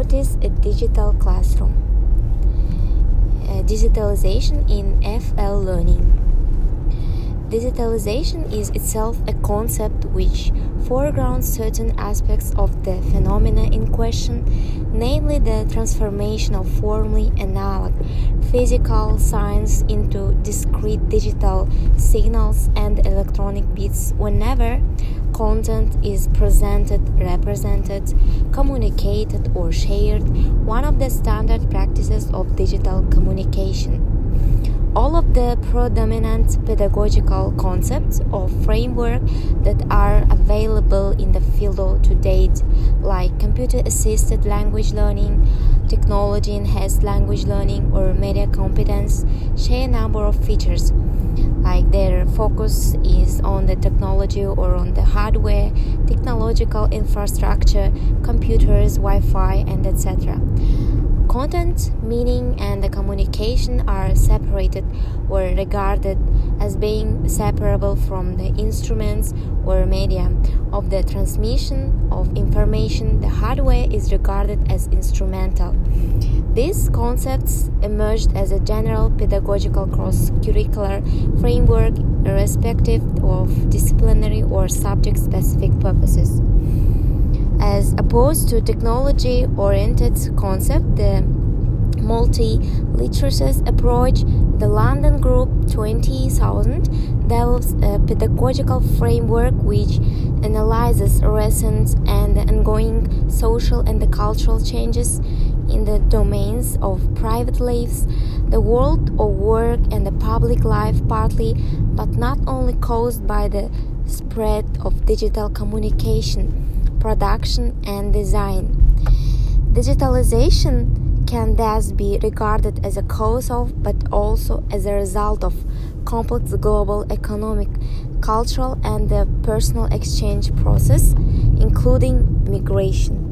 what is a digital classroom? Uh, digitalization in FL learning. Digitalization is itself a concept which foregrounds certain aspects of the phenomena in question, namely the transformation of formerly analog physical signs into discrete digital signals and electronic bits whenever content is presented, represented, communicated, or shared, one of the standard practices of digital communication all of the predominant pedagogical concepts or framework that are available in the field to date, like computer assisted language learning, technology enhanced language learning, or media competence, share a number of features. Like their focus is on the technology or on the hardware, technological infrastructure, computers, Wi Fi, and etc content, meaning, and the communication are separated or regarded as being separable from the instruments or medium of the transmission of information, the hardware is regarded as instrumental. These concepts emerged as a general pedagogical cross curricular framework, irrespective of disciplinary or subject specific purposes. As opposed to technology oriented concept the multi-literacies approach the london group 20000 develops a pedagogical framework which analyzes recent and ongoing social and cultural changes in the domains of private lives the world of work and the public life partly but not only caused by the spread of digital communication production, and design. Digitalization can thus be regarded as a cause of, but also as a result of, complex global economic, cultural, and the personal exchange process, including migration.